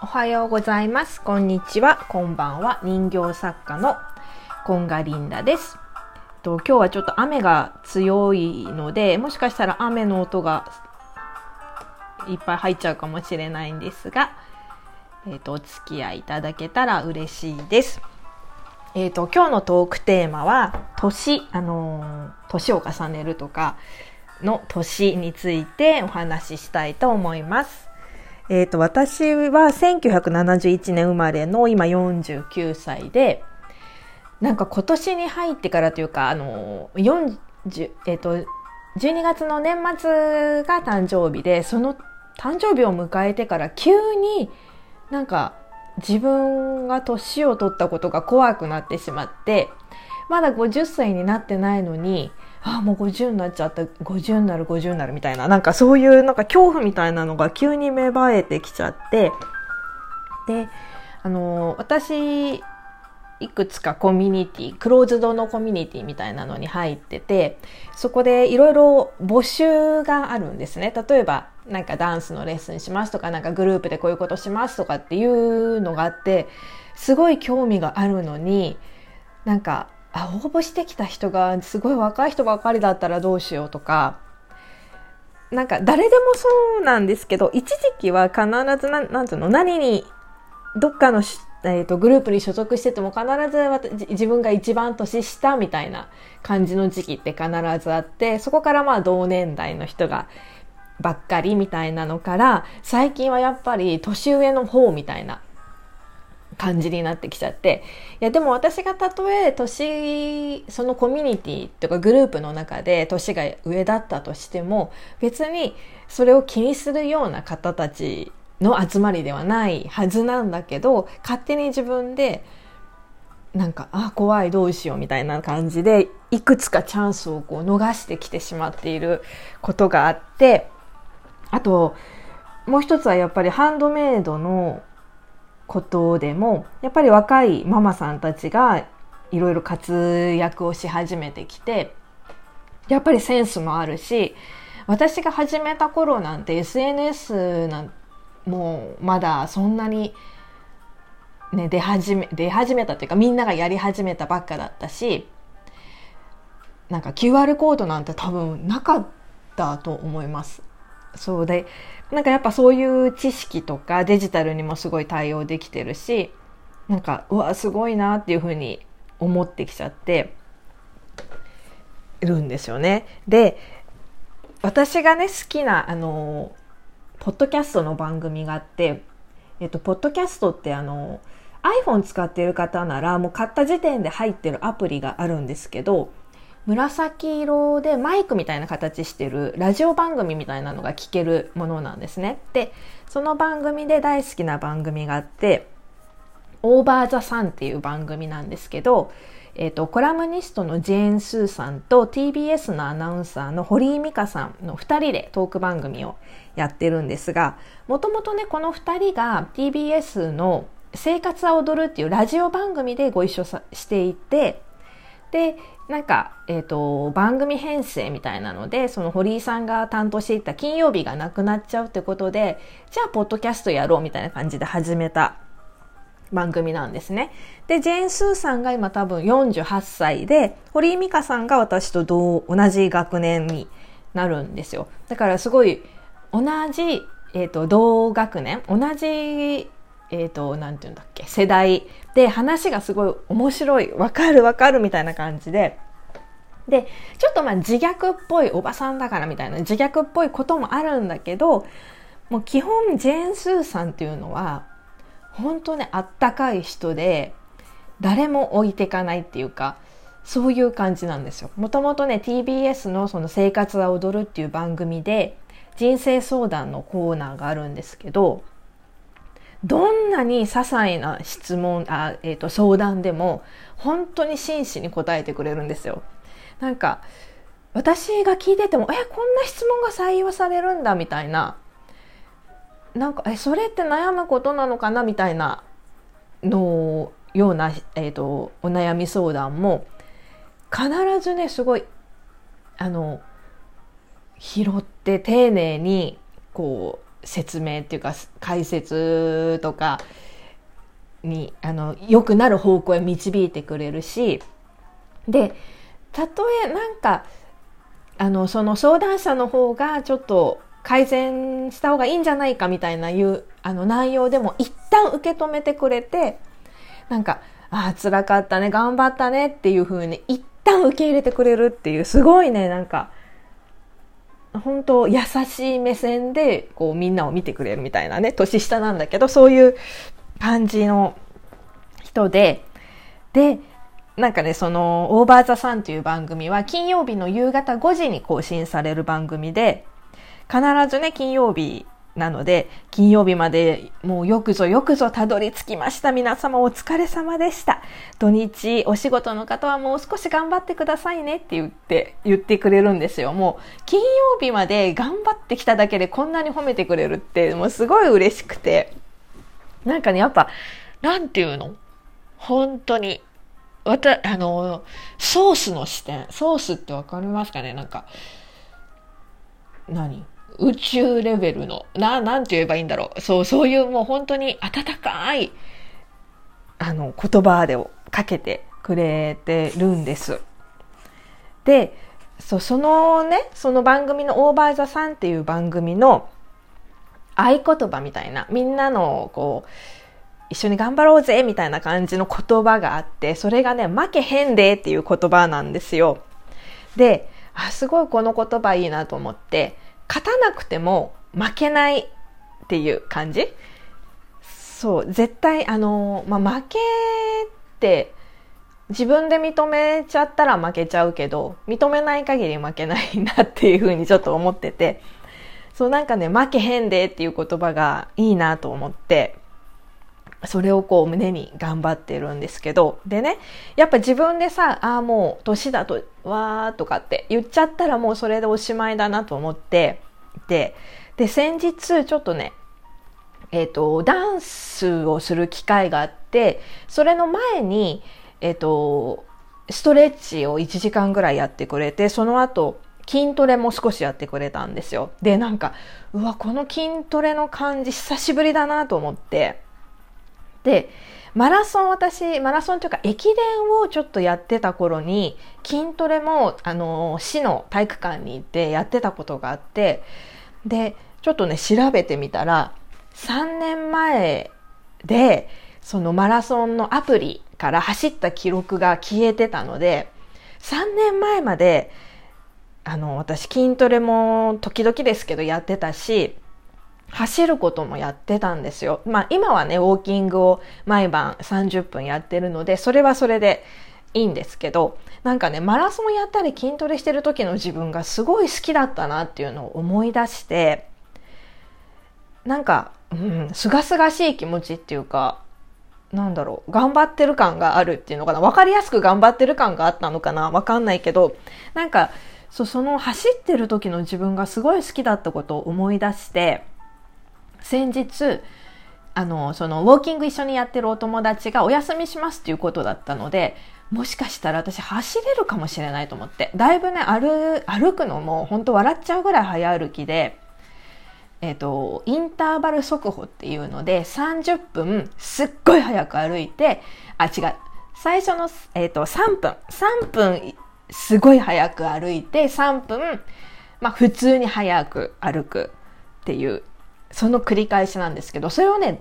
おはようございます。こんにちは。こんばんは。人形作家のコンガリンダです。と今日はちょっと雨が強いので、もしかしたら雨の音がいっぱい入っちゃうかもしれないんですが、えっ、と、お付き合いいただけたら嬉しいです。えっ、と、今日のトークテーマは、年、あの、年を重ねるとかの年についてお話ししたいと思います。えっ、ー、と、私は1971年生まれの今49歳で、なんか今年に入ってからというか、あの、40、えっ、ー、と、12月の年末が誕生日で、その誕生日を迎えてから急になんか自分が年を取ったことが怖くなってしまって、まだ50歳になってないのに、あもう50になっちゃった。50になる50になるみたいな。なんかそういうなんか恐怖みたいなのが急に芽生えてきちゃって。であの私いくつかコミュニティクローズドのコミュニティみたいなのに入っててそこでいろいろ募集があるんですね。例えばなんかダンスのレッスンしますとかなんかグループでこういうことしますとかっていうのがあってすごい興味があるのになんかあ応募してきた人がすごい若い人ばっかりだったらどうしようとか。なんか誰でもそうなんですけど一時期は必ずななんていうの何にどっかの、えーと、グループに所属してても必ず自分が一番年下みたいな感じの時期って必ずあってそこからまあ同年代の人がばっかりみたいなのから最近はやっぱり年上の方みたいな感じになってきちゃって。いやでも私がたとえ年そのコミュニティとかグループの中で年が上だったとしても別にそれを気にするような方たちの集まりではないはずなんだけど勝手に自分でなんかあ怖いどうしようみたいな感じでいくつかチャンスをこう逃してきてしまっていることがあってあともう一つはやっぱりハンドメイドのことでもやっぱり若いママさんたちがいろいろ活躍をし始めてきてやっぱりセンスもあるし私が始めた頃なんて SNS なんもうまだそんなに、ね、出始め出始めたというかみんながやり始めたばっかだったしなんか QR コードなんて多分なかったと思います。そうでなんかやっぱそういう知識とかデジタルにもすごい対応できてるしなんかうわすごいなっていうふうに思ってきちゃってるんですよね。で私がね好きなあのポッドキャストの番組があって、えっと、ポッドキャストってあの iPhone 使ってる方ならもう買った時点で入ってるアプリがあるんですけど紫色でマイクみたいな形してるラジオ番組みたいなのが聞けるものなんですね。で、その番組で大好きな番組があって、オーバーザサンっていう番組なんですけど、えっ、ー、と、コラムニストのジェーン・スーさんと TBS のアナウンサーの堀井美香さんの2人でトーク番組をやってるんですが、もともとね、この2人が TBS の生活は踊るっていうラジオ番組でご一緒していて、で、なんか、え、ー、と、番組編成みたいなので、その堀井さんが担当していた金曜日がなくなっちゃうってことで、じゃあ、ポッドキャストやろうみたいな感じで始めた番組なんですね。で、ジェーン・スーさんが今多分48歳で、堀井美香さんが私と同同じ学年になるんですよ。だからすごい、同じ、えっ、ー、と、同学年、同じえっ、ー、と、なんて言うんだっけ、世代で話がすごい面白い、わかるわかるみたいな感じで、で、ちょっとまあ自虐っぽいおばさんだからみたいな自虐っぽいこともあるんだけど、もう基本ジェーン・スーさんっていうのは、本当ね、あったかい人で、誰も置いてかないっていうか、そういう感じなんですよ。もともとね、TBS のその生活は踊るっていう番組で、人生相談のコーナーがあるんですけど、どんなに些細な質問あ、えーと、相談でも本当に真摯に答えてくれるんですよ。なんか私が聞いててもえこんな質問が採用されるんだみたいななんかえそれって悩むことなのかな？みたいなのような、えーとお悩み相談も必ずねすごいあの拾って丁寧にこう説明っていうか解説とかにあの良くなる方向へ導いてくれるしでたとえなんかあのその相談者の方がちょっと改善した方がいいんじゃないかみたいないうあの内容でも一旦受け止めてくれてなんか「ああ辛かったね頑張ったね」っていう風に一旦受け入れてくれるっていうすごいねなんか本当優しい目線でこうみんなを見てくれるみたいなね年下なんだけどそういう感じの人ででなんかねその「オーバー・ザ・サン」という番組は金曜日の夕方5時に更新される番組で必ずね金曜日なので金曜日までもうよくぞよくぞたどり着きました。皆様お疲れ様でした。土日お仕事の方はもう少し頑張ってくださいね。って言って言ってくれるんですよ。もう金曜日まで頑張ってきただけでこんなに褒めてくれるってもうすごい嬉しくて。なんかねやっぱなんていうの？本当にわた、あの、ソースの視点。ソースってわかりますかね？なんか、何？宇宙レベルの、な、なんて言えばいいんだろう。そう、そういうもう本当に温かい、あの、言葉でをかけてくれてるんです。で、そそのね、その番組のオーバーザさんっていう番組の合言葉みたいな、みんなのこう、一緒に頑張ろうぜみたいな感じの言葉があって、それがね、負けへんでっていう言葉なんですよ。で、あ、すごいこの言葉いいなと思って、勝たなくても負けないっていう感じ？そう、絶対、あの、まあ、負けって自分で認めちゃったら負けちゃうけど、認めない限り負けないなっていうふうにちょっと思ってて、そうなんかね、負けへんでっていう言葉がいいなと思って、それをこう胸に頑張ってるんですけど、でね、やっぱ自分でさ、ああもう年だと、わーとかって言っちゃったらもうそれでおしまいだなと思ってで、で、先日ちょっとね、えっ、ー、と、ダンスをする機会があって、それの前に、えっ、ー、と、ストレッチを1時間ぐらいやってくれて、その後、筋トレも少しやってくれたんですよ。で、なんか、うわ、この筋トレの感じ久しぶりだなと思って、でマラソン私マラソンというか駅伝をちょっとやってた頃に筋トレもあの市の体育館に行ってやってたことがあってでちょっとね調べてみたら3年前でそのマラソンのアプリから走った記録が消えてたので3年前まであの私筋トレも時々ですけどやってたし走ることもやってたんですよ。まあ今はね、ウォーキングを毎晩30分やってるので、それはそれでいいんですけど、なんかね、マラソンやったり筋トレしてる時の自分がすごい好きだったなっていうのを思い出して、なんか、うん、すがすがしい気持ちっていうか、なんだろう、頑張ってる感があるっていうのかな。わかりやすく頑張ってる感があったのかなわかんないけど、なんか、そその走ってる時の自分がすごい好きだったことを思い出して、先日あのそのウォーキング一緒にやってるお友達がお休みしますっていうことだったのでもしかしたら私走れるかもしれないと思ってだいぶね歩歩くのも本当笑っちゃうぐらい早歩きで。えっ、ー、と、インターバル速歩っていうので、30分すっごい早く歩いて、あ、違う。最初の、えっ、ー、と、3分。3分すごい早く歩いて、3分、まあ普通に早く歩くっていうその繰り返しなんですけど、それをね、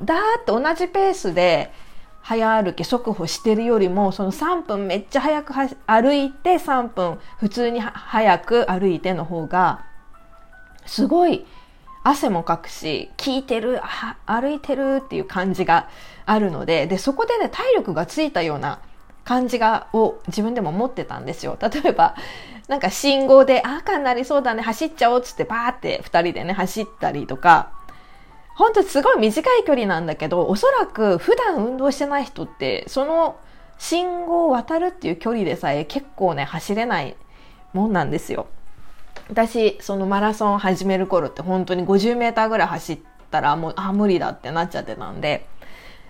だーって同じペースで早歩き、速歩してるよりも、その3分めっちゃ早く歩いて3分普通に早く歩いての方が、すごい汗もかくし、効いてる、歩いてるっていう感じがあるので、で、そこでね、体力がついたような感じが、を自分でも持ってたんですよ。例えば、なんか信号で赤になりそうだね、走っちゃおうっつってバーって二人でね、走ったりとか、ほんとすごい短い距離なんだけど、おそらく普段運動してない人って、その信号を渡るっていう距離でさえ結構ね、走れないもんなんですよ。私、そのマラソン始める頃って本当に50メーターぐらい走ったらもう、あ、無理だってなっちゃってたんで、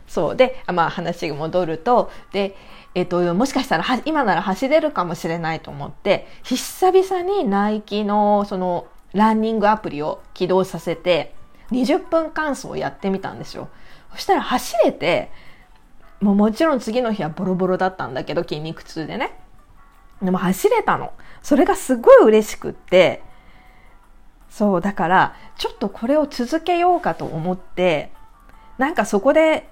そう。で、まあ話が戻ると、で、えっ、と、もしかしたら今なら走れるかもしれないと思って、久々にナイキのそのランニングアプリを起動させて、20分間走やってみたんですよ。そしたら走れて、もうもちろん次の日はボロボロだったんだけど、筋肉痛でね。でも走れたの。それがすごい嬉しくって、そう、だから、ちょっとこれを続けようかと思って、なんかそこで、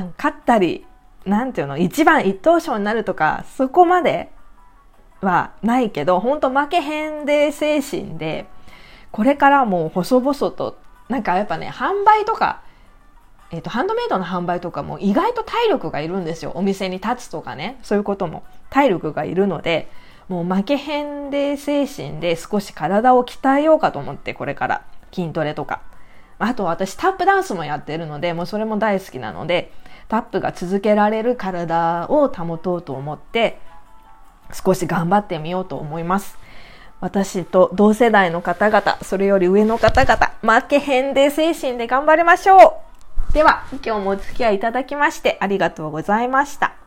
うん、勝ったり、なんていうの、一番一等賞になるとか、そこまではないけど、本当負けへんで精神で、これからもう細々と、なんかやっぱね、販売とか、えっ、と、ハンドメイドの販売とかも意外と体力がいるんですよ。お店に立つとかね。そういうことも体力がいるので、もう負けへんで精神で少し体を鍛えようかと思って、これから筋トレとか。あと私タップダンスもやってるので、もうそれも大好きなので、タップが続けられる体を保とうと思って、少し頑張ってみようと思います。私と同世代の方々、それより上の方々、負けへんで精神で頑張りましょうでは、今日もお付き合いいただきましてありがとうございました。